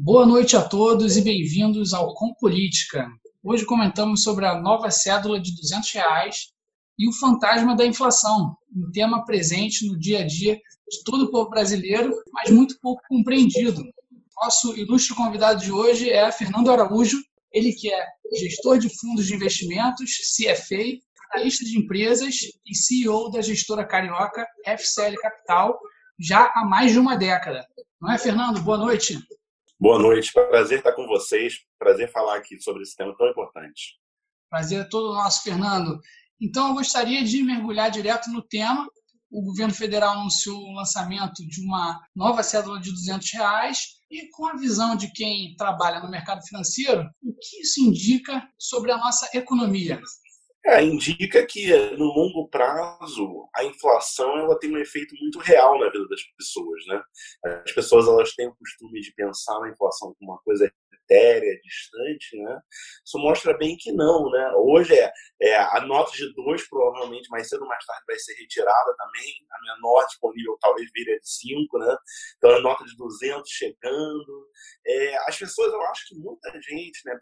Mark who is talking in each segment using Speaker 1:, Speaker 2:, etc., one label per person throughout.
Speaker 1: Boa noite a todos e bem-vindos ao Com Política. Hoje comentamos sobre a nova cédula de 200 reais e o fantasma da inflação, um tema presente no dia a dia de todo o povo brasileiro, mas muito pouco compreendido. Nosso ilustre convidado de hoje é Fernando Araújo, ele que é gestor de fundos de investimentos, CFA, analista de empresas e CEO da gestora carioca FCL Capital, já há mais de uma década. Não é, Fernando? Boa noite.
Speaker 2: Boa noite, prazer estar com vocês, prazer falar aqui sobre esse tema tão importante.
Speaker 1: Prazer é todo nosso, Fernando. Então, eu gostaria de mergulhar direto no tema. O governo federal anunciou o lançamento de uma nova cédula de 200 reais e com a visão de quem trabalha no mercado financeiro, o que isso indica sobre a nossa economia?
Speaker 2: É, indica que no longo prazo a inflação ela tem um efeito muito real na vida das pessoas, né? As pessoas elas têm o costume de pensar na inflação como uma coisa etérea, distante, né? Isso mostra bem que não, né? Hoje é, é a nota de 2 provavelmente mais cedo ou mais tarde vai ser retirada também, a menor disponível talvez vire a de 5, né? Então a nota de 200 chegando. É, as pessoas, eu acho que muita gente, né,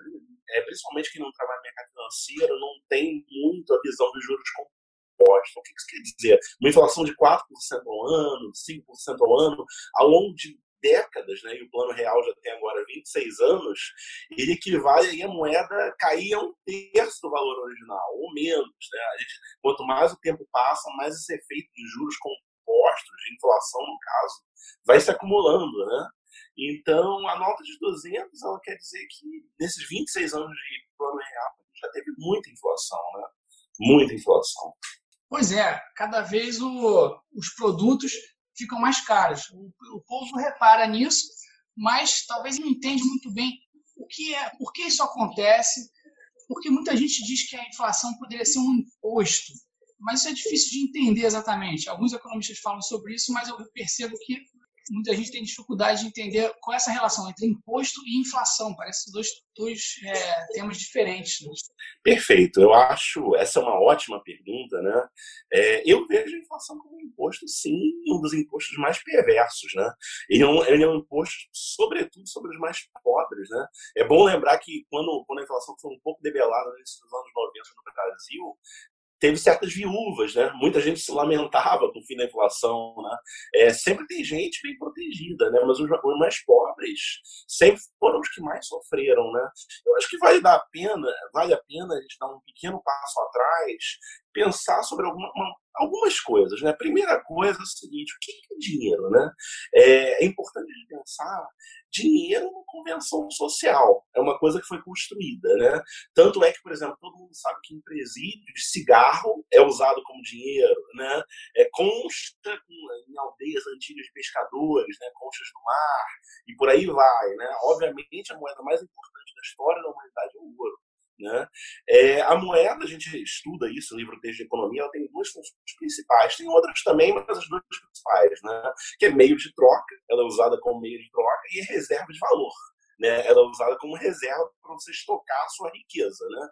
Speaker 2: é, principalmente quem não trabalha no mercado financeiro, não tem muito a visão dos juros compostos. O que isso quer dizer? Uma inflação de 4% ao ano, 5% ao ano, ao longo de décadas, né, e o plano real já tem agora 26 anos, ele equivale a moeda cair a um terço do valor original, ou menos. Né? Gente, quanto mais o tempo passa, mais esse efeito de juros compostos, de inflação no caso, vai se acumulando. Né? Então, a nota de 200, ela quer dizer que nesses 26 anos de plano real, já teve muita inflação, né? Muita inflação.
Speaker 1: Pois é, cada vez o, os produtos ficam mais caros. O, o povo repara nisso, mas talvez não entende muito bem o que é, por que isso acontece, porque muita gente diz que a inflação poderia ser um imposto, mas isso é difícil de entender exatamente. Alguns economistas falam sobre isso, mas eu percebo que muita gente tem dificuldade de entender qual é essa relação entre imposto e inflação. Parece dois, dois é, temas diferentes. Né?
Speaker 2: Perfeito. Eu acho essa é uma ótima pergunta, né? É, eu vejo a inflação como um imposto, sim, um dos impostos mais perversos, né? Ele é um, ele é um imposto, sobretudo, sobre os mais pobres, né? É bom lembrar que quando, quando a inflação foi um pouco debelada nesses anos 90 no Brasil, teve certas viúvas, né? Muita gente se lamentava com o fim da inflação, né? É, sempre tem gente bem protegida, né? Mas os, os, mais pobres sempre foram os que mais sofreram, né? Eu acho que vale dar a pena, vale a pena a gente dar um pequeno passo atrás, pensar sobre alguma, uma, algumas coisas, né? Primeira coisa é o seguinte: o que é dinheiro, né? É, é importante pensar dinheiro é uma convenção social, é uma coisa que foi construída, né? Tanto é que, por exemplo, todo mundo sabe que em presídios cigarro é usado como dinheiro, né? É consta em aldeias antigas de pescadores, né? Conchas do mar e por aí vai, né? Obviamente a moeda mais importante da história da humanidade é o ouro. Né? É, a moeda, a gente estuda isso no livro Texto de Economia, ela tem duas funções principais. Tem outras também, mas as duas principais, né? que é meio de troca, ela é usada como meio de troca, e reserva de valor. Né? Ela é usada como reserva para você estocar a sua riqueza. Né?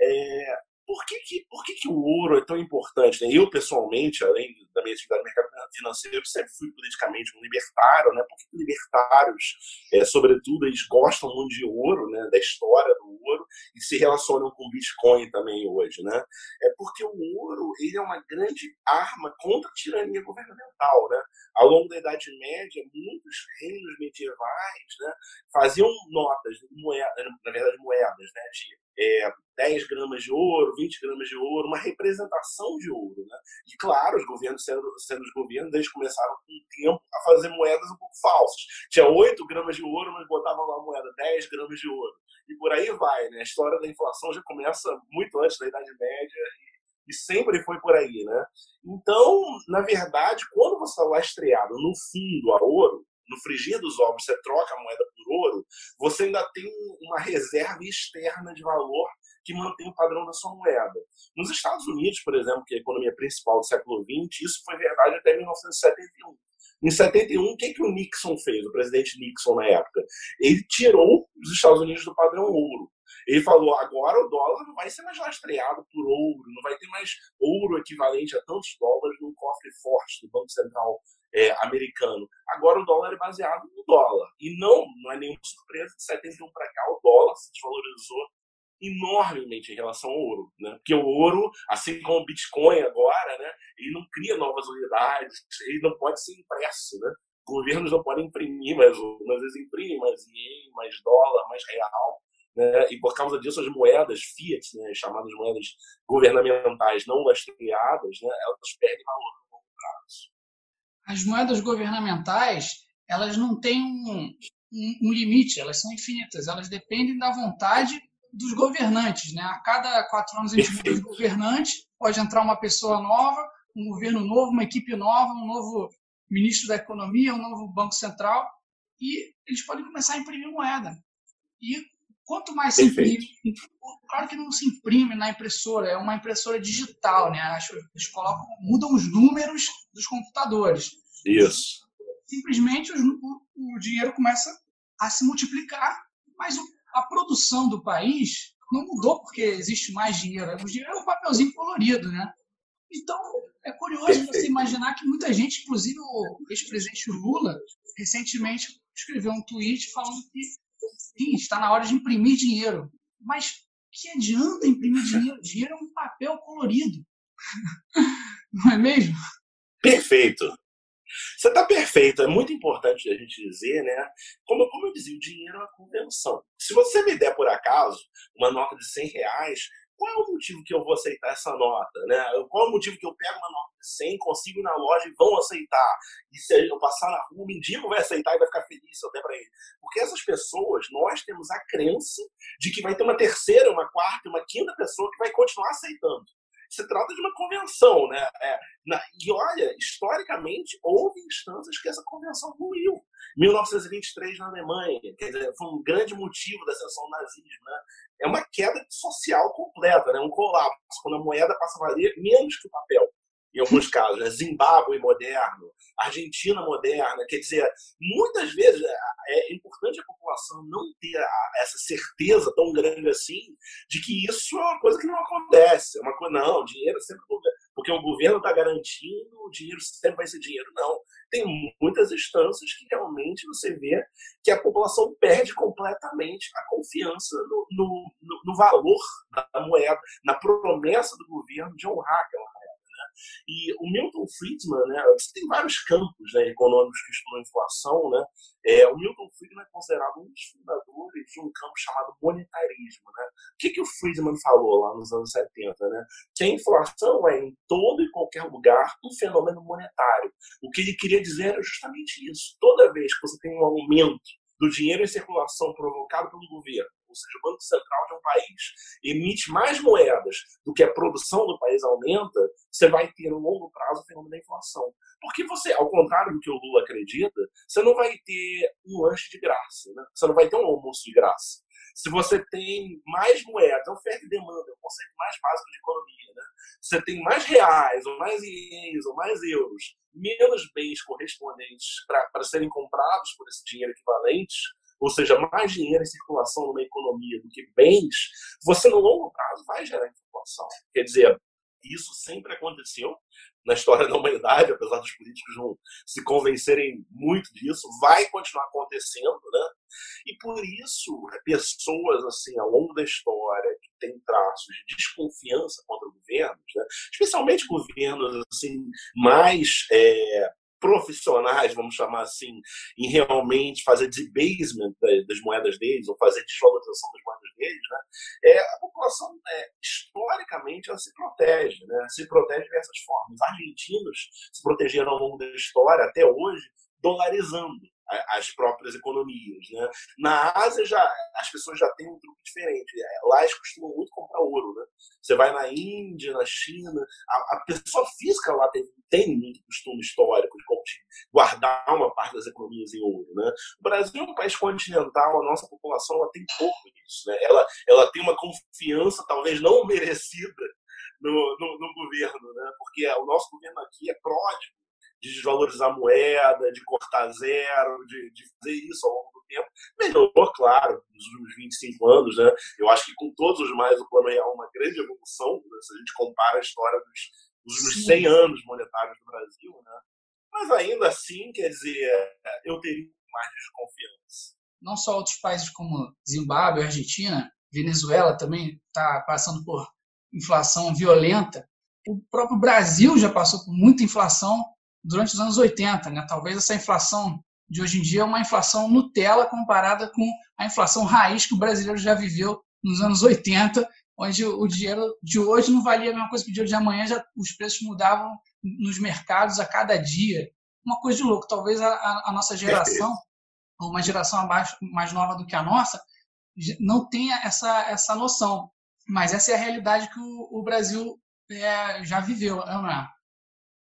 Speaker 2: É, por que, que, por que, que o ouro é tão importante? Né? Eu, pessoalmente, além da minha atividade no mercado financeiro, sempre fui politicamente um libertário. Né? Por que libertários, é, sobretudo, eles gostam muito de ouro, né? da história ouro, e se relacionam com Bitcoin também hoje? Né? É porque o ouro ele é uma grande arma contra a tirania governamental. Né? Ao longo da Idade Média, muitos reinos medievais né, faziam notas, moedas, na verdade, moedas né, de é, 10 gramas de ouro, 20 gramas de ouro, uma representação de ouro. Né? E claro, os governos, sendo, sendo os governos, eles começaram com o tempo a fazer moedas um pouco falsas. Tinha 8 gramas de ouro, mas botavam lá a moeda 10 gramas de ouro. E por aí vai. Né? A história da inflação já começa muito antes da Idade Média e, e sempre foi por aí. Né? Então, na verdade, quando você está lastreado no fundo a ouro, no frigir dos ovos você troca a moeda por ouro, você ainda tem uma reserva externa de valor que mantém o padrão da sua moeda. Nos Estados Unidos, por exemplo, que é a economia principal do século XX, isso foi verdade até 1971. Em 71, o que, que o Nixon fez, o presidente Nixon na época? Ele tirou os Estados Unidos do padrão ouro. Ele falou: agora o dólar não vai ser mais lastreado por ouro, não vai ter mais ouro equivalente a tantos dólares num cofre forte do Banco Central é, americano. Agora o dólar é baseado no dólar. E não, não é nenhuma surpresa, de 71 para cá o dólar se desvalorizou enormemente em relação ao ouro, né? Porque o ouro, assim como o Bitcoin agora, né? Ele não cria novas unidades, ele não pode ser impresso, né? Governos não podem imprimir mais ouro, vezes imprimem mais ien, mais dólar, mais real, né? E por causa disso as moedas fiat, né? chamadas moedas governamentais não lastreadas, né? Elas perdem valor no longo prazo.
Speaker 1: As moedas governamentais, elas não têm um, um, um limite, elas são infinitas, elas dependem da vontade dos governantes. Né? A cada quatro anos a gente muda de governante, pode entrar uma pessoa nova, um governo novo, uma equipe nova, um novo ministro da Economia, um novo Banco Central, e eles podem começar a imprimir moeda. E quanto mais se imprime, claro que não se imprime na impressora, é uma impressora digital, né? Eles colocam, mudam os números dos computadores.
Speaker 2: Isso.
Speaker 1: Simplesmente o, o dinheiro começa a se multiplicar, mas o a produção do país não mudou porque existe mais dinheiro. O dinheiro é um papelzinho colorido, né? Então, é curioso Perfeito. você imaginar que muita gente, inclusive o ex-presidente Lula, recentemente escreveu um tweet falando que sim, está na hora de imprimir dinheiro. Mas que adianta imprimir dinheiro? Dinheiro é um papel colorido. Não é mesmo?
Speaker 2: Perfeito. Você está perfeito. É muito importante a gente dizer, né? Como, como eu dizia, o dinheiro é uma convenção. Se você me der, por acaso, uma nota de 100 reais, qual é o motivo que eu vou aceitar essa nota? Né? Qual é o motivo que eu pego uma nota de 100, consigo ir na loja e vão aceitar? E se eu passar na rua, o mendigo vai aceitar e vai ficar feliz der para ele. Porque essas pessoas, nós temos a crença de que vai ter uma terceira, uma quarta, uma quinta pessoa que vai continuar aceitando se trata de uma convenção, né? É, na, e olha, historicamente, houve instâncias que essa convenção ruiu. 1923 na Alemanha, quer dizer, foi um grande motivo da ascensão nazismo, né? É uma queda social completa, né? Um colapso, quando a moeda passa a valer menos que o papel em alguns casos, né? Zimbábue moderno, Argentina moderna, quer dizer, muitas vezes é, é importante a população não ter essa certeza tão grande assim de que isso é uma coisa que não acontece, é uma coisa não, dinheiro sempre porque o governo está garantindo, o dinheiro sempre vai ser dinheiro, não. Tem muitas instâncias que realmente você vê que a população perde completamente a confiança no, no, no valor da moeda, na promessa do governo de honrar aquela e o Milton Friedman, né, tem vários campos né, econômicos que estudam inflação. Né, é, o Milton Friedman é considerado um dos fundadores de um campo chamado monetarismo. Né. O que, que o Friedman falou lá nos anos 70? Né? Que a inflação é, em todo e qualquer lugar, um fenômeno monetário. O que ele queria dizer era justamente isso. Toda vez que você tem um aumento do dinheiro em circulação provocado pelo governo, ou seja, o Banco Central de um país emite mais moedas do que a produção do país aumenta, você vai ter no longo prazo o fenômeno da inflação. Porque você, ao contrário do que o Lula acredita, você não vai ter um lanche de graça, né? você não vai ter um almoço de graça. Se você tem mais moedas, oferta e demanda, é o conceito mais básico de economia, né? Você tem mais reais, ou mais ienes, ou mais euros, menos bens correspondentes para serem comprados por esse dinheiro equivalente, ou seja, mais dinheiro em circulação numa economia do que bens, você no longo prazo vai gerar inflação. Quer dizer, isso sempre aconteceu na história da humanidade, apesar dos políticos não se convencerem muito disso, vai continuar acontecendo, né? E por isso, pessoas assim ao longo da história que têm traços de desconfiança contra governos, né? especialmente governos assim mais é, profissionais, vamos chamar assim, em realmente fazer debasement das moedas deles, ou fazer desvalorização das moedas deles, né? é, a população, é, historicamente, ela se protege, né? se protege de diversas formas. Os argentinos se protegeram ao longo da história, até hoje, dolarizando as próprias economias. Né? Na Ásia, já, as pessoas já têm um truque diferente. É, lá eles costumam muito comprar ouro. Né? Você vai na Índia, na China, a, a pessoa física lá tem, tem muito costume histórico de, de, guardar uma parte das economias em ouro. Né? O Brasil é um país continental, a nossa população ela tem pouco disso. Né? Ela, ela tem uma confiança talvez não merecida no, no, no governo, né? porque o nosso governo aqui é pródigo de desvalorizar a moeda, de cortar zero, de, de fazer isso ao longo do tempo. Melhorou, claro, nos últimos 25 anos. Né? Eu acho que com todos os mais o plano real é uma grande evolução, né? se a gente compara a história dos, dos últimos 100 anos monetários do Brasil. Né? Mas ainda assim, quer dizer, eu teria mais desconfiança.
Speaker 1: Não só outros países como Zimbábue, Argentina, Venezuela também está passando por inflação violenta. O próprio Brasil já passou por muita inflação durante os anos 80. Né? Talvez essa inflação de hoje em dia é uma inflação Nutella comparada com a inflação raiz que o brasileiro já viveu nos anos 80, onde o dinheiro de hoje não valia a mesma coisa que o dinheiro de amanhã, já os preços mudavam nos mercados a cada dia. Uma coisa de louco. Talvez a, a nossa geração, ou uma geração abaixo, mais nova do que a nossa, não tenha essa, essa noção. Mas essa é a realidade que o, o Brasil é, já viveu, não é?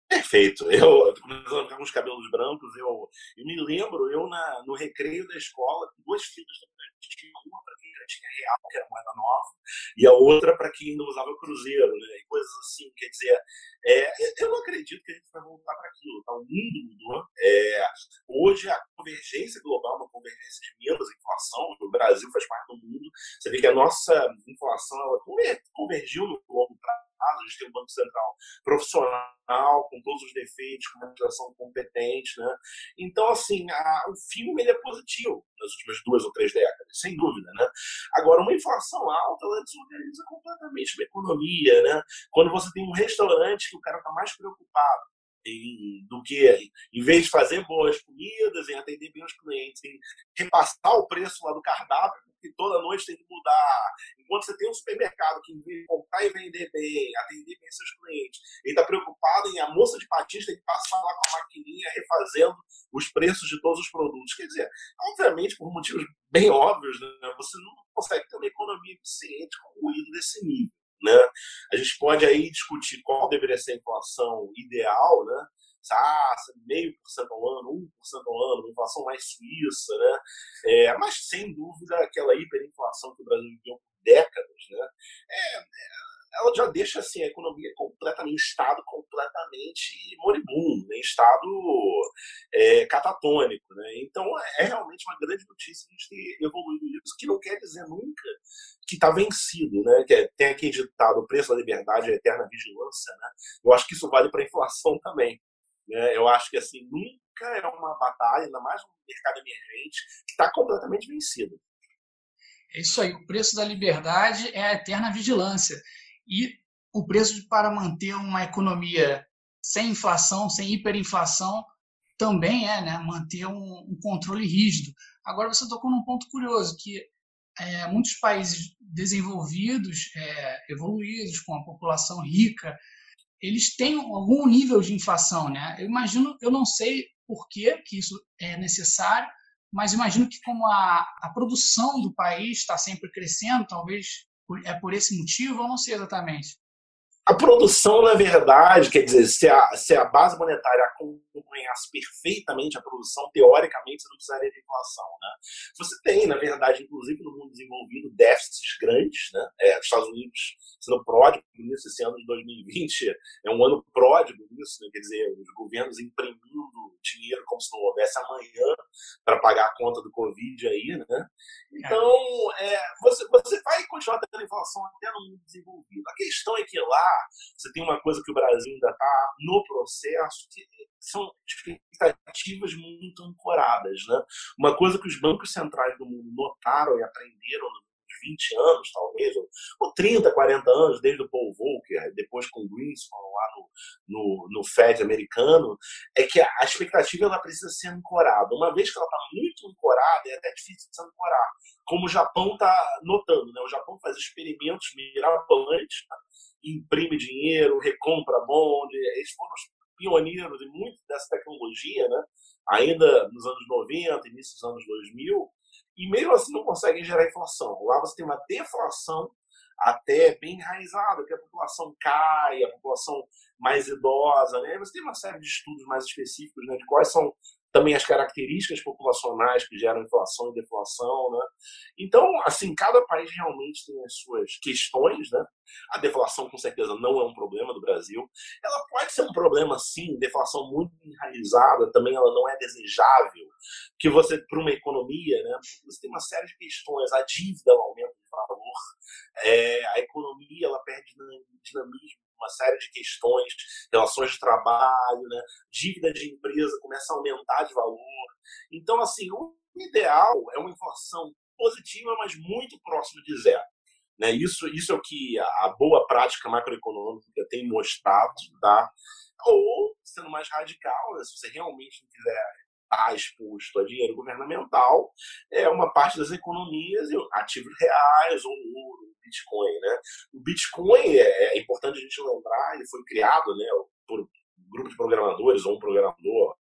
Speaker 2: Perfeito. Eu, começando a ficar com os cabelos brancos, eu, eu me lembro, eu na, no recreio da escola, com duas tinha uma para já tinha real, que era moeda nova, e a outra para quem ainda usava cruzeiro, né? E coisas assim. Quer dizer, é, eu não acredito que a gente vai voltar para aquilo. Tá? O mundo mudou. É, hoje a convergência global, uma convergência de menos inflação, o Brasil faz parte do mundo. Você vê que a nossa inflação ela convergiu no longo prazo a gente tem um Banco Central profissional, com todos os defeitos, com uma administração competente. Né? Então, assim, a, o filme ele é positivo nas últimas duas ou três décadas, sem dúvida. Né? Agora, uma inflação alta, ela desorganiza completamente a economia. Né? Quando você tem um restaurante que o cara está mais preocupado em, do que, em vez de fazer boas comidas, em atender bem os clientes, em repassar o preço lá do cardápio, que toda noite tem que mudar. Enquanto você tem um supermercado que, comprar e vender bem, atender bem seus clientes, ele está preocupado em a moça de patins tem que passar lá com a maquininha refazendo os preços de todos os produtos. Quer dizer, obviamente, por motivos bem óbvios, né, você não consegue ter uma economia eficiente com ruído desse nível. Né? A gente pode aí discutir qual deveria ser a inflação ideal, né? ah, meio por cento ao ano, um por cento ao ano, inflação mais suíça, né? É, mas sem dúvida aquela hiperinflação que o Brasil viveu por décadas, né? É, é ela já deixa assim, a economia completamente, estado completamente moribundo, em estado é, catatônico. Né? Então é realmente uma grande notícia a gente ter evoluído isso, que não quer dizer nunca que está vencido, né? Que é, tem aqui ditado o preço da liberdade é a eterna vigilância, né? Eu acho que isso vale para a inflação também. Né? Eu acho que assim nunca é uma batalha, ainda mais no mercado emergente, que está completamente vencido.
Speaker 1: É isso aí. O preço da liberdade é a eterna vigilância. E o preço para manter uma economia sem inflação, sem hiperinflação, também é né, manter um, um controle rígido. Agora você tocou num ponto curioso, que é, muitos países desenvolvidos, é, evoluídos, com a população rica, eles têm algum nível de inflação, né? Eu imagino, eu não sei por que, que isso é necessário, mas imagino que como a, a produção do país está sempre crescendo, talvez é por esse motivo, eu não sei exatamente.
Speaker 2: A produção, na verdade, quer dizer, se a, se a base monetária acompanhasse perfeitamente a produção, teoricamente você não precisaria de inflação. Né? Você tem, na verdade, inclusive no mundo desenvolvido, déficits grandes. Né? É, os Estados Unidos sendo pródigo nisso, esse ano de 2020 é um ano pródigo nisso, né? quer dizer, os governos imprimindo dinheiro como se não houvesse amanhã para pagar a conta do Covid aí, né? Então, é, você, você vai continuar tendo inflação até no mundo desenvolvido. A questão é que lá você tem uma coisa que o Brasil ainda está no processo, que são expectativas muito ancoradas. Né? Uma coisa que os bancos centrais do mundo notaram e aprenderam nos 20 anos, talvez, ou 30, 40 anos, desde o Paul Volcker, depois com o Greenspan lá no, no, no Fed americano, é que a expectativa ela precisa ser ancorada. Uma vez que ela está muito ancorada, é até difícil de ancorar. Como o Japão está notando, né? o Japão faz experimentos mirabolantes, né? imprime dinheiro, recompra bonde, eles foram os pioneiros em muito dessa tecnologia, né? ainda nos anos 90, início dos anos 2000, e mesmo assim não conseguem gerar inflação. Lá você tem uma deflação até bem enraizada, que a população cai, a população mais idosa, né? Você tem uma série de estudos mais específicos né, de quais são também as características populacionais que geram inflação e deflação, né? Então, assim, cada país realmente tem as suas questões, né? A deflação, com certeza, não é um problema do Brasil. Ela pode ser um problema, sim, deflação muito enraizada, também ela não é desejável, que você, para uma economia, né? Você tem uma série de questões, a dívida aumenta de valor, é, a economia, ela perde dinamismo uma série de questões, relações de trabalho, né? dívida de empresa começa a aumentar de valor. Então, assim, o ideal é uma inflação positiva, mas muito próximo de zero. Né? Isso, isso é o que a boa prática macroeconômica tem mostrado, tá? Ou, sendo mais radical, né? se você realmente não quiser estar exposto a dinheiro governamental, é uma parte das economias, ativos reais ou ouro, Bitcoin, né? O Bitcoin é, é importante a gente lembrar, ele foi criado, né, por um grupo de programadores ou um programador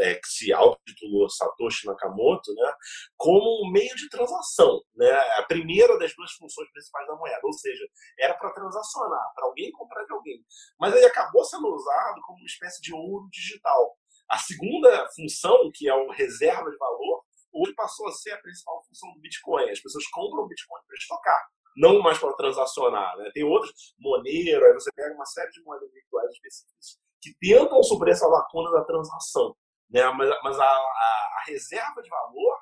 Speaker 2: é, que se auto-titulou Satoshi Nakamoto, né, como um meio de transação, né, a primeira das duas funções principais da moeda, ou seja, era para transacionar, para alguém comprar de alguém, mas ele acabou sendo usado como uma espécie de ouro digital. A segunda função, que é o reserva de valor, hoje passou a ser a principal função do Bitcoin. As pessoas compram o Bitcoin para estocar não mais para transacionar. Né? Tem outros, Monero, aí você pega uma série de moedas virtuais específicas que tentam suprir essa lacuna da transação. Né? Mas, mas a, a, a reserva de valor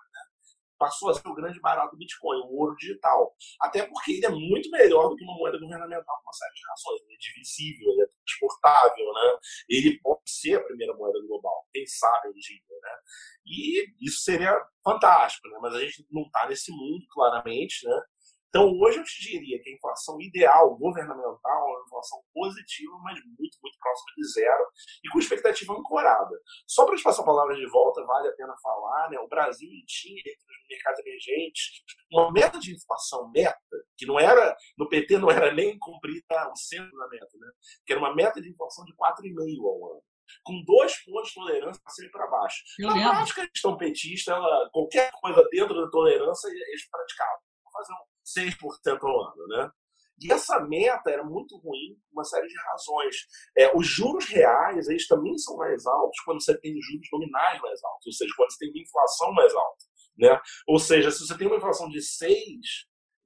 Speaker 2: passou a ser o grande barato do Bitcoin, o ouro digital. Até porque ele é muito melhor do que uma moeda governamental por uma série de razões. Ele é divisível, ele é transportável, né? ele pode ser a primeira moeda global, quem sabe um dia. Né? E isso seria fantástico, né? mas a gente não está nesse mundo, claramente. Né? Então, hoje eu te diria que a inflação ideal governamental é uma inflação positiva, mas muito, muito próxima de zero e com expectativa ancorada. Só para te passar a palavra de volta, vale a pena falar, né? o Brasil tinha, entre os mercados emergentes, uma meta de inflação meta, que não era, no PT não era nem cumprida o centro da meta, né? que era uma meta de inflação de 4,5% ao ano com dois pontos de tolerância para cima e para baixo. Eu Na lembro. prática, a questão petista, ela, qualquer coisa dentro da tolerância, eles praticavam. Fazer um 6% ao ano, né? E essa meta era muito ruim por uma série de razões. É, os juros reais, eles também são mais altos quando você tem juros nominais mais altos, ou seja, quando você tem uma inflação mais alta. Né? Ou seja, se você tem uma inflação de 6,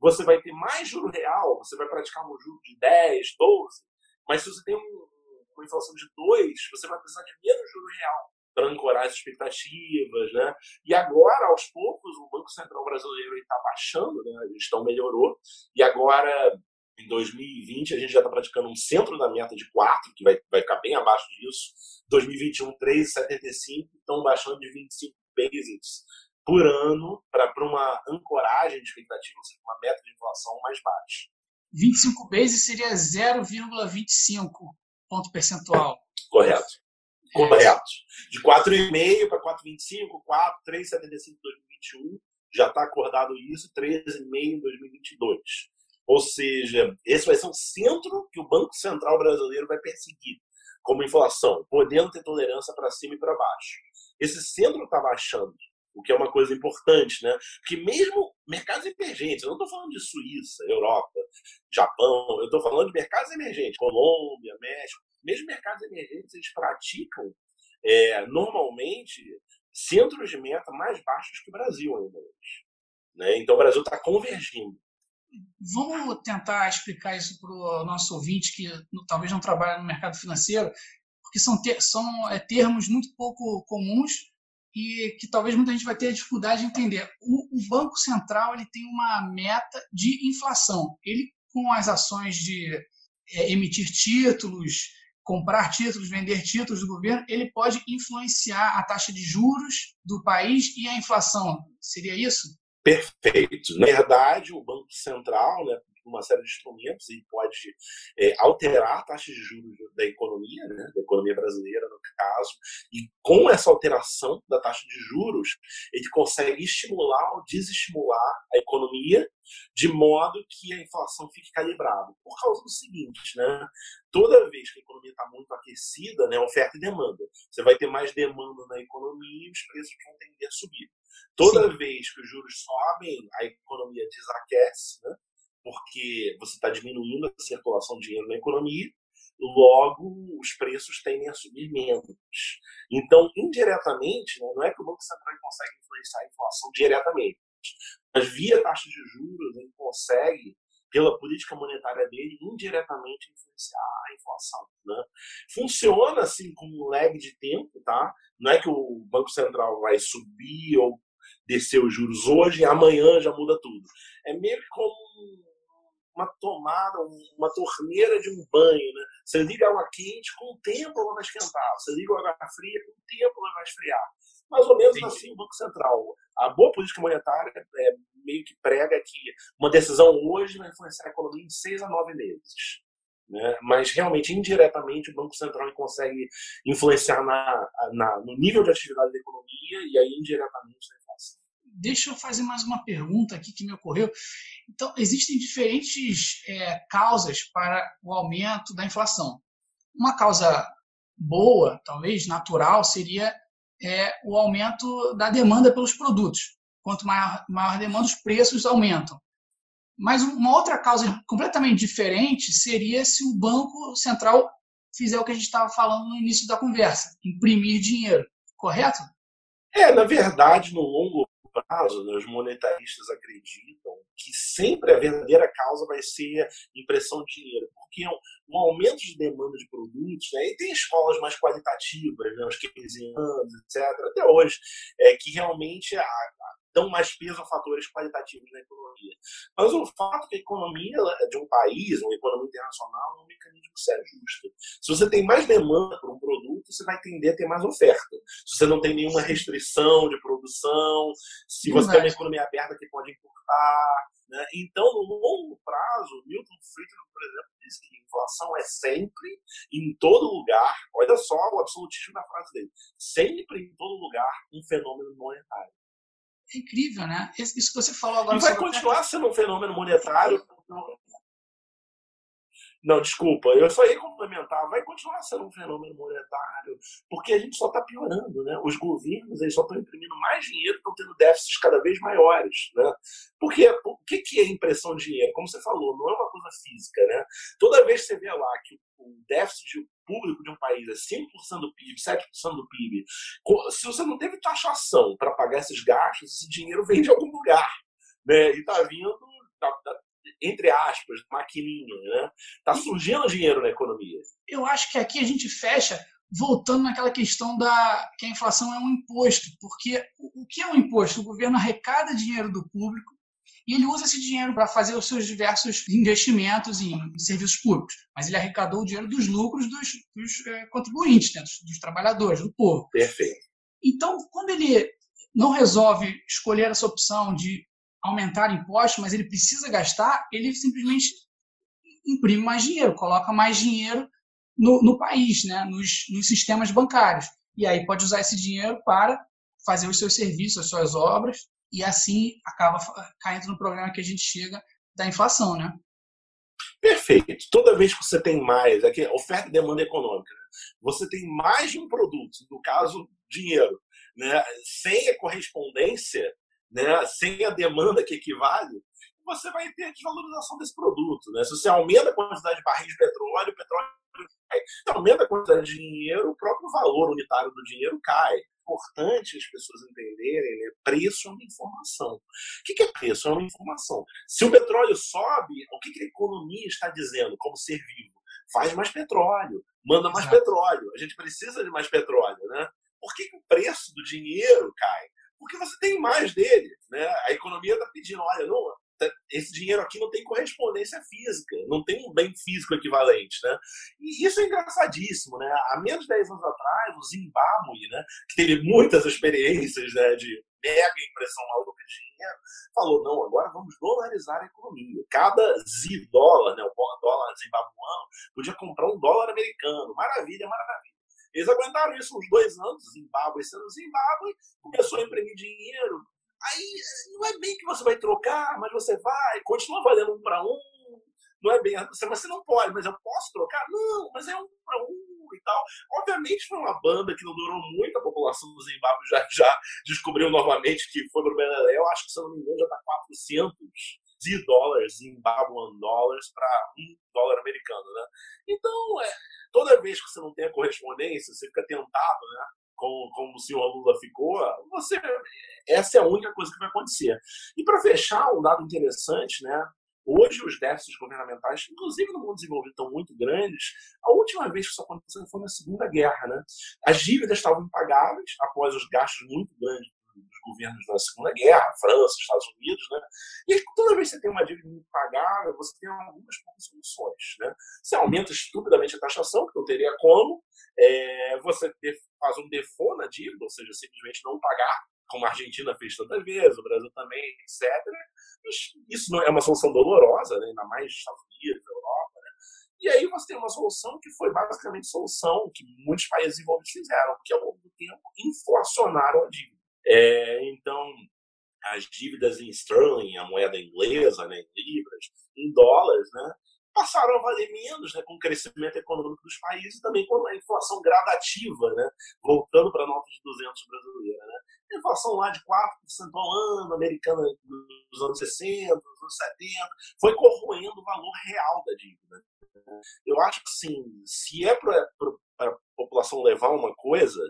Speaker 2: você vai ter mais juro real, você vai praticar um juro de 10, 12, mas se você tem um, uma inflação de 2, você vai precisar de menos juro real para ancorar as expectativas, né? E agora, aos poucos, o Banco Central brasileiro está baixando, né? A gestão melhorou e agora em 2020 a gente já está praticando um centro da meta de 4, que vai, vai ficar bem abaixo disso. 2021, 3,75, estão baixando de 25 basics por ano para uma ancoragem de expectativa, ou seja, uma meta de inflação mais baixa.
Speaker 1: 25 bases seria 0,25 ponto percentual.
Speaker 2: Correto correto. De 4,5 para 4,25, 4, 3,75 em 2021, já está acordado isso, 13,5 em 2022. Ou seja, esse vai ser um centro que o Banco Central brasileiro vai perseguir como inflação, podendo ter tolerância para cima e para baixo. Esse centro está baixando, o que é uma coisa importante, né? Porque mesmo mercados emergentes, eu não estou falando de Suíça, Europa, Japão, eu estou falando de mercados emergentes, Colômbia, México, mesmo mercados emergentes, eles praticam é, normalmente centros de meta mais baixos que o Brasil ainda hoje. Né? Então o Brasil está convergindo.
Speaker 1: Vamos tentar explicar isso para o nosso ouvinte que talvez não trabalha no mercado financeiro, porque são, ter, são é, termos muito pouco comuns e que talvez muita gente vai ter dificuldade de entender. O, o Banco Central ele tem uma meta de inflação. Ele, com as ações de é, emitir títulos, comprar títulos, vender títulos do governo, ele pode influenciar a taxa de juros do país e a inflação. Seria isso?
Speaker 2: Perfeito. Na verdade, o Banco Central, né, uma série de instrumentos e pode é, alterar a taxa de juros da economia, né, da economia brasileira, no caso, e com essa alteração da taxa de juros, ele consegue estimular ou desestimular a economia de modo que a inflação fique calibrada. Por causa do seguinte, né? Toda vez que a economia está muito aquecida, né, oferta e demanda, você vai ter mais demanda na economia e os preços vão tender a subir. Toda Sim. vez que os juros sobem, a economia desaquece, né? Porque você está diminuindo a circulação de dinheiro na economia, logo os preços tendem a subir menos. Então, indiretamente, né, não é que o Banco Central consegue influenciar a inflação diretamente, mas via taxa de juros ele consegue, pela política monetária dele, indiretamente influenciar a inflação. Né? Funciona assim com um lag de tempo, tá? Não é que o Banco Central vai subir ou descer os juros hoje e amanhã já muda tudo. É meio que como uma tomada, uma torneira de um banho, né? Você liga água quente, com o tempo ela vai esquentar. Você liga água fria, com o tempo ela vai esfriar. Mais ou menos Sim. assim o Banco Central. A boa política monetária é, meio que prega que uma decisão hoje vai influenciar a economia em seis a nove meses. Né? Mas realmente, indiretamente, o Banco Central consegue influenciar na, na, no nível de atividade da economia e aí indiretamente na.
Speaker 1: Deixa eu fazer mais uma pergunta aqui que me ocorreu. Então, existem diferentes é, causas para o aumento da inflação. Uma causa boa, talvez natural, seria é, o aumento da demanda pelos produtos. Quanto maior, maior a demanda, os preços aumentam. Mas uma outra causa completamente diferente seria se o Banco Central fizer o que a gente estava falando no início da conversa, imprimir dinheiro, correto?
Speaker 2: É, na verdade, no longo prazo, né, os monetaristas acreditam que sempre a verdadeira causa vai ser impressão de dinheiro, porque um, um aumento de demanda de produtos, né, e tem escolas mais qualitativas, né, os keynesianos, etc., até hoje, é, que realmente a, a dão mais peso a fatores qualitativos na economia. Mas o fato é que a economia de um país, uma economia internacional, é um mecanismo que se ajusta. Se você tem mais demanda por um produto, você vai tender a ter mais oferta. Se você não tem nenhuma restrição de produção, se você tem uma economia aberta que pode importar. Né? Então, no longo prazo, Milton Friedman, por exemplo, diz que inflação é sempre, em todo lugar, olha só o absolutismo da frase dele, sempre em todo lugar um fenômeno monetário.
Speaker 1: É incrível, né? Isso que você falou agora.
Speaker 2: E vai continuar sendo um fenômeno monetário. Não, desculpa, eu só ia complementar. Vai continuar sendo um fenômeno monetário, porque a gente só está piorando, né? Os governos eles só estão imprimindo mais dinheiro, estão tendo déficits cada vez maiores, né? Porque o que, que é impressão de dinheiro? Como você falou, não é uma coisa física, né? Toda vez que você vê lá que o déficit público de um país é 5% do PIB, 7% do PIB, se você não teve taxação para pagar esses gastos, esse dinheiro vem de algum lugar. Né? E está vindo, tá, tá, entre aspas, maquininha. Né? Está surgindo dinheiro na economia.
Speaker 1: Eu acho que aqui a gente fecha voltando naquela questão da que a inflação é um imposto, porque o que é um imposto? O governo arrecada dinheiro do público e ele usa esse dinheiro para fazer os seus diversos investimentos em, em, serviços públicos. Mas ele arrecadou o dinheiro dos lucros dos, dos é, contribuintes, né, dos, dos trabalhadores, do povo.
Speaker 2: Perfeito.
Speaker 1: Então, quando ele não resolve escolher essa opção de aumentar impostos, mas ele precisa gastar, ele simplesmente imprime mais dinheiro, coloca mais dinheiro no, no país, né, nos, nos sistemas bancários. E aí pode usar esse dinheiro para fazer os seus serviços, as suas obras, e assim acaba caindo no problema que a gente chega da inflação, né?
Speaker 2: Perfeito. Toda vez que você tem mais, aqui, oferta e demanda econômica, né? você tem mais de um produto, no caso, dinheiro, né? sem a correspondência, né? sem a demanda que equivale, você vai ter desvalorização desse produto. Né? Se você aumenta a quantidade de barris de petróleo, o petróleo cai. Se aumenta a quantidade de dinheiro, o próprio valor unitário do dinheiro cai importante as pessoas entenderem, né? preço é uma informação. O que é preço? É uma informação. Se o petróleo sobe, o que a economia está dizendo como ser vivo? Faz mais petróleo, manda mais Exato. petróleo. A gente precisa de mais petróleo, né? Por que, que o preço do dinheiro cai? Porque você tem mais dele, né? A economia está pedindo, olha, não, Tá, esse dinheiro aqui não tem correspondência física, não tem um bem físico equivalente, né? E isso é engraçadíssimo, né? Há menos de 10 anos atrás, o Zimbábue, né, que teve muitas experiências né, de mega impressão maluca de dinheiro, falou, não, agora vamos dolarizar a economia. Cada Z dólar, né, o dólar zimbabuano, podia comprar um dólar americano. Maravilha, maravilha. Eles aguentaram isso uns dois anos, Zimbábue sendo Zimbábue, começou a imprimir dinheiro, Aí não é bem que você vai trocar, mas você vai, continua valendo um para um. Não é bem você não pode, mas eu posso trocar? Não, mas é um para um e tal. Obviamente foi uma banda que não durou muito, a população do Zimbábue já, já descobriu novamente que foi pro Beleléu, acho que se eu não me engano já está 400 de dólares, Zimbabwean dólares, para um dólar americano, né? Então, é, toda vez que você não tem a correspondência, você fica tentado, né? Como, como o senhor Lula ficou, você, essa é a única coisa que vai acontecer. E para fechar, um dado interessante, né? Hoje os déficits governamentais, inclusive no mundo desenvolvido, estão muito grandes. A última vez que isso aconteceu foi na Segunda Guerra, né? As dívidas estavam impagáveis após os gastos muito grandes governos na Segunda Guerra, França, Estados Unidos, né? E toda vez que você tem uma dívida impagável, você tem algumas poucas soluções, né? Você aumenta estupidamente a taxação, que não teria como, é, você faz um default na dívida, ou seja, simplesmente não pagar, como a Argentina fez tantas vezes, o Brasil também, etc. Mas isso não é uma solução dolorosa, né? ainda mais Estados Unidos, Europa. Né? E aí você tem uma solução que foi basicamente solução que muitos países envolvidos fizeram, que ao longo do tempo inflacionaram a dívida. É, então, as dívidas em sterling, a moeda inglesa, né, em libras, em dólares, né, passaram a valer menos né, com o crescimento econômico dos países e também com a inflação gradativa, né, voltando para a nota de 200 brasileira. Né. Inflação lá de 4% ao ano, americana dos anos 60, dos anos 70, foi corroendo o valor real da dívida. Eu acho assim, se é para população levar uma coisa,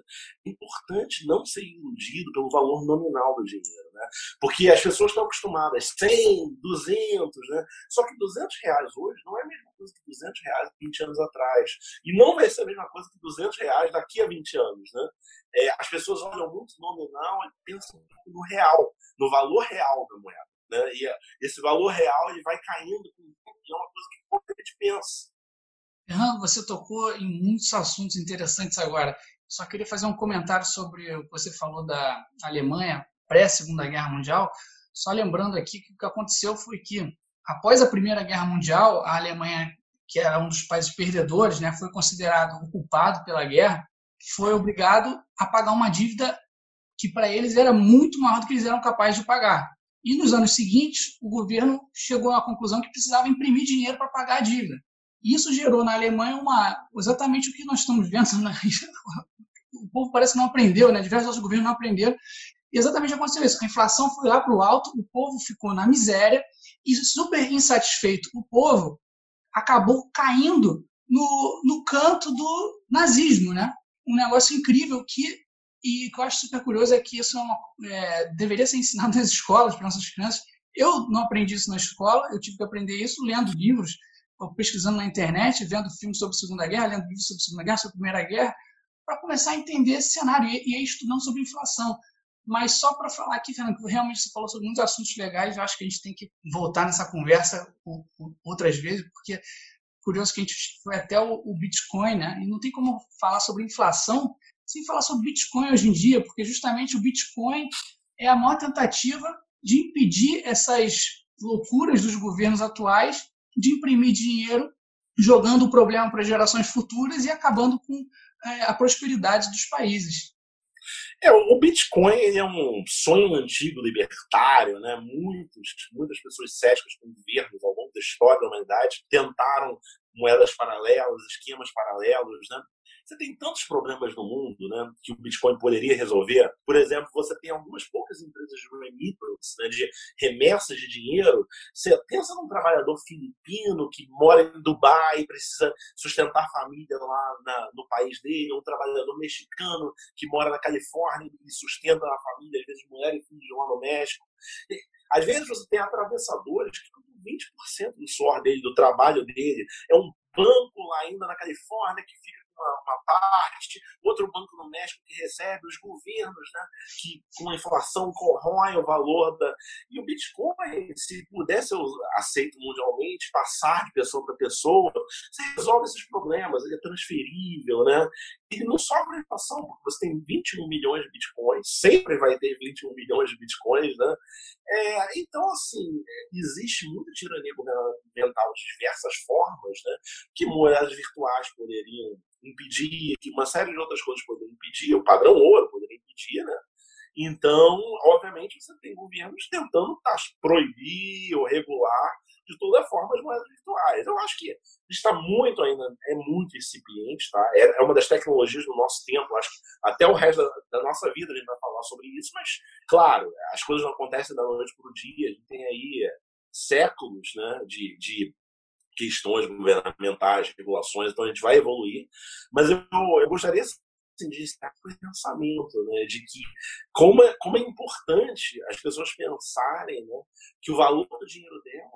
Speaker 2: é importante não ser iludido pelo valor nominal do dinheiro, né? Porque as pessoas estão acostumadas 100, 200, né? Só que 200 reais hoje não é a mesma coisa que 200 reais 20 anos atrás. E não vai ser a mesma coisa que 200 reais daqui a 20 anos, né? É, as pessoas olham muito nominal e pensam no real, no valor real da moeda. Né? E esse valor real ele vai caindo com é uma coisa que pouca gente pensa.
Speaker 1: Fernando, você tocou em muitos assuntos interessantes agora. Só queria fazer um comentário sobre o que você falou da Alemanha pré-Segunda Guerra Mundial. Só lembrando aqui que o que aconteceu foi que, após a Primeira Guerra Mundial, a Alemanha, que era um dos países perdedores, né, foi considerado o culpado pela guerra, foi obrigado a pagar uma dívida que para eles era muito maior do que eles eram capazes de pagar. E nos anos seguintes, o governo chegou à conclusão que precisava imprimir dinheiro para pagar a dívida. Isso gerou na Alemanha uma, exatamente o que nós estamos vendo. Né? O povo parece que não aprendeu, né? diversos governos não aprenderam. E exatamente aconteceu isso. A inflação foi lá para o alto, o povo ficou na miséria e, super insatisfeito, o povo acabou caindo no, no canto do nazismo. Né? Um negócio incrível que e que eu acho super curioso é que isso é uma, é, deveria ser ensinado nas escolas para nossas crianças. Eu não aprendi isso na escola, eu tive que aprender isso lendo livros, pesquisando na internet, vendo filmes sobre a Segunda Guerra, lendo livros sobre a Segunda Guerra, sobre a Primeira Guerra, para começar a entender esse cenário e, e estudando sobre inflação. Mas só para falar aqui, Fernando, que realmente você falou sobre muitos assuntos legais, eu acho que a gente tem que voltar nessa conversa outras vezes, porque curioso que a gente foi até o, o Bitcoin, né? E não tem como falar sobre inflação sem falar sobre Bitcoin hoje em dia, porque justamente o Bitcoin é a maior tentativa de impedir essas loucuras dos governos atuais de imprimir dinheiro, jogando o problema para gerações futuras e acabando com é, a prosperidade dos países.
Speaker 2: É, o Bitcoin é um sonho antigo libertário, né? Muitos, muitas pessoas céticas com governos ao longo da história da humanidade tentaram moedas paralelas, esquemas paralelos, né? Você tem tantos problemas no mundo né, que o Bitcoin poderia resolver. Por exemplo, você tem algumas poucas empresas de remittance, né, de remessas de dinheiro. Você pensa num trabalhador filipino que mora em Dubai e precisa sustentar a família lá na, no país dele, um trabalhador mexicano que mora na Califórnia e sustenta a família, às vezes mulher e filhos lá no México. E, às vezes você tem atravessadores que 20% do suor dele, do trabalho dele. É um banco lá ainda na Califórnia que fica uma, uma, parte, outro banco no México que recebe, os governos né, que com inflação corroem o valor da. E o Bitcoin, se pudesse ser aceito mundialmente, passar de pessoa para pessoa, você resolve esses problemas, ele é transferível, né? E não sofre inflação, porque você tem 21 milhões de bitcoins, sempre vai ter 21 milhões de bitcoins, né? É, então, assim, existe muita tirania governamental de diversas formas, né? Que moedas virtuais poderiam impedir, que uma série de outras coisas poderiam impedir, o padrão ouro poderia impedir, né? Então, obviamente, você tem governos tentando proibir ou regular de toda forma as moedas virtuais. Eu acho que está muito ainda, é muito incipiente, tá? É, é uma das tecnologias do nosso tempo. Acho que até o resto da, da, nossa vida a gente vai falar sobre isso, mas, claro, as coisas não acontecem da noite para o dia. A gente tem aí séculos né, de, de questões governamentais, regulações, então a gente vai evoluir. Mas eu, eu gostaria assim, de estar com esse pensamento, né, de que como é, como é importante as pessoas pensarem né, que o valor do dinheiro dela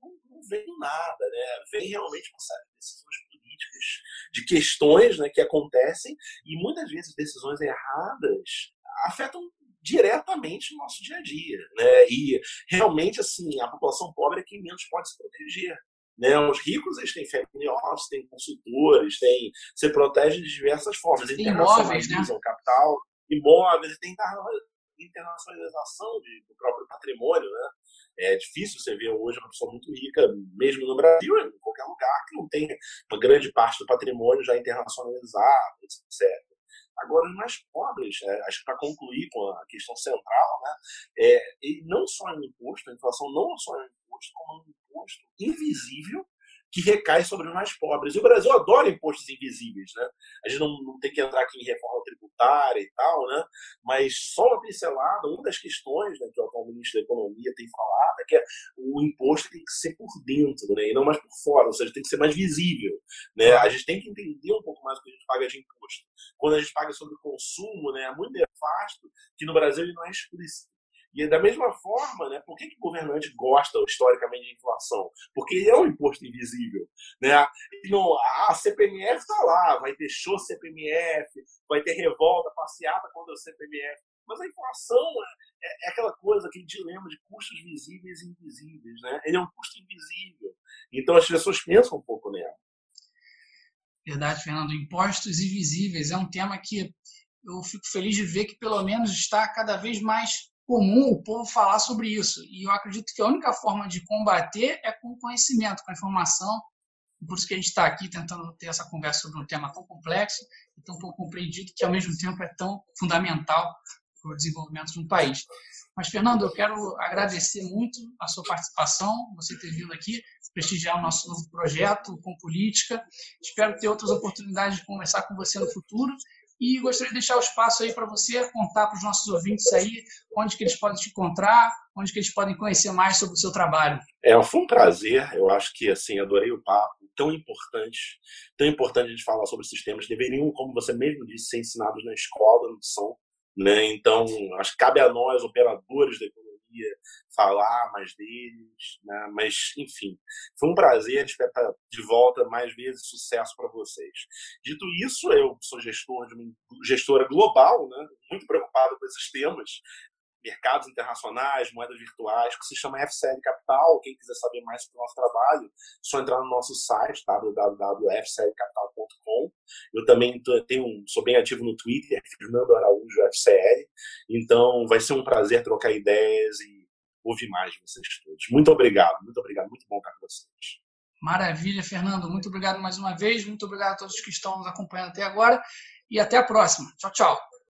Speaker 2: não, não vem do nada, né, vem realmente uma série de decisões políticas, de questões né, que acontecem e muitas vezes decisões erradas afetam diretamente no nosso dia a dia. Né? E realmente, assim, a população pobre é quem menos pode se proteger. Né? Os ricos eles têm family office, têm consultores, têm, se protegem de diversas formas.
Speaker 1: Tem imóveis, né?
Speaker 2: capital, imóveis, tem internacionalização de, do próprio patrimônio. Né? É difícil você ver hoje uma pessoa muito rica, mesmo no Brasil, em qualquer lugar, que não tem uma grande parte do patrimônio já internacionalizado, etc. Agora, os mais pobres, é, acho que para concluir com a questão central, né, é, e não só um imposto, a inflação não só um imposto, como imposto invisível que recai sobre os mais pobres. E o Brasil adora impostos invisíveis, né? A gente não, não tem que entrar aqui em reforma tributária e tal, né? Mas só uma pincelada, uma das questões né, que o atual ministro da Economia tem falado é que o imposto tem que ser por dentro, né? E não mais por fora, ou seja, tem que ser mais visível, né? A gente tem que entender um pouco mais o que a gente paga de imposto. Quando a gente paga sobre consumo, né, é muito nefasto que no Brasil ele não é explícito. E da mesma forma, né, por que, que o governante gosta historicamente de inflação? Porque é um imposto invisível. Né? E não, a CPMF está lá, vai ter show CPMF, vai ter revolta, passeata contra o CPMF. Mas a inflação é, é, aquela coisa, aquele dilema de custos visíveis e invisíveis. Né? Ele é um custo invisível. Então as pessoas pensam um pouco nela.
Speaker 1: Verdade, Fernando. Impostos invisíveis é um tema que eu fico feliz de ver que pelo menos está cada vez mais comum o povo falar sobre isso. E eu acredito que a única forma de combater é com conhecimento, com informação. Por isso que a gente está aqui tentando ter essa conversa sobre um tema tão complexo e tão pouco compreendido, que ao mesmo tempo é tão fundamental para o desenvolvimento de um país. Mas, Fernando, eu quero agradecer muito a sua participação, você ter vindo aqui prestigiar o nosso novo projeto com política. Espero ter outras oportunidades de conversar com você no futuro e gostaria de deixar o espaço aí para você contar para os nossos ouvintes aí onde que eles podem te encontrar, onde que eles podem conhecer mais sobre o seu trabalho.
Speaker 2: É, foi um prazer. Eu acho que assim adorei o papo, tão importante, tão importante gente falar sobre sistemas. Deveriam, como você mesmo disse, ser ensinados na escola, não são. Né? Então, acho que cabe a nós, operadores da economia, falar mais deles, né? mas enfim, foi um prazer, estar de volta mais vezes, sucesso para vocês. Dito isso, eu sou gestor de uma gestora global, né? muito preocupado com esses temas, mercados internacionais, moedas virtuais, que se chama FCL Capital. Quem quiser saber mais sobre o nosso trabalho, é só entrar no nosso site, www.fclcapital.com. Eu também tenho, sou bem ativo no Twitter, Fernando Araújo FCL. Então, vai ser um prazer trocar ideias e ouvir mais de vocês todos. Muito obrigado, muito obrigado, muito bom estar com vocês.
Speaker 1: Maravilha, Fernando. Muito obrigado mais uma vez. Muito obrigado a todos que estão nos acompanhando até agora. E até a próxima. Tchau, tchau.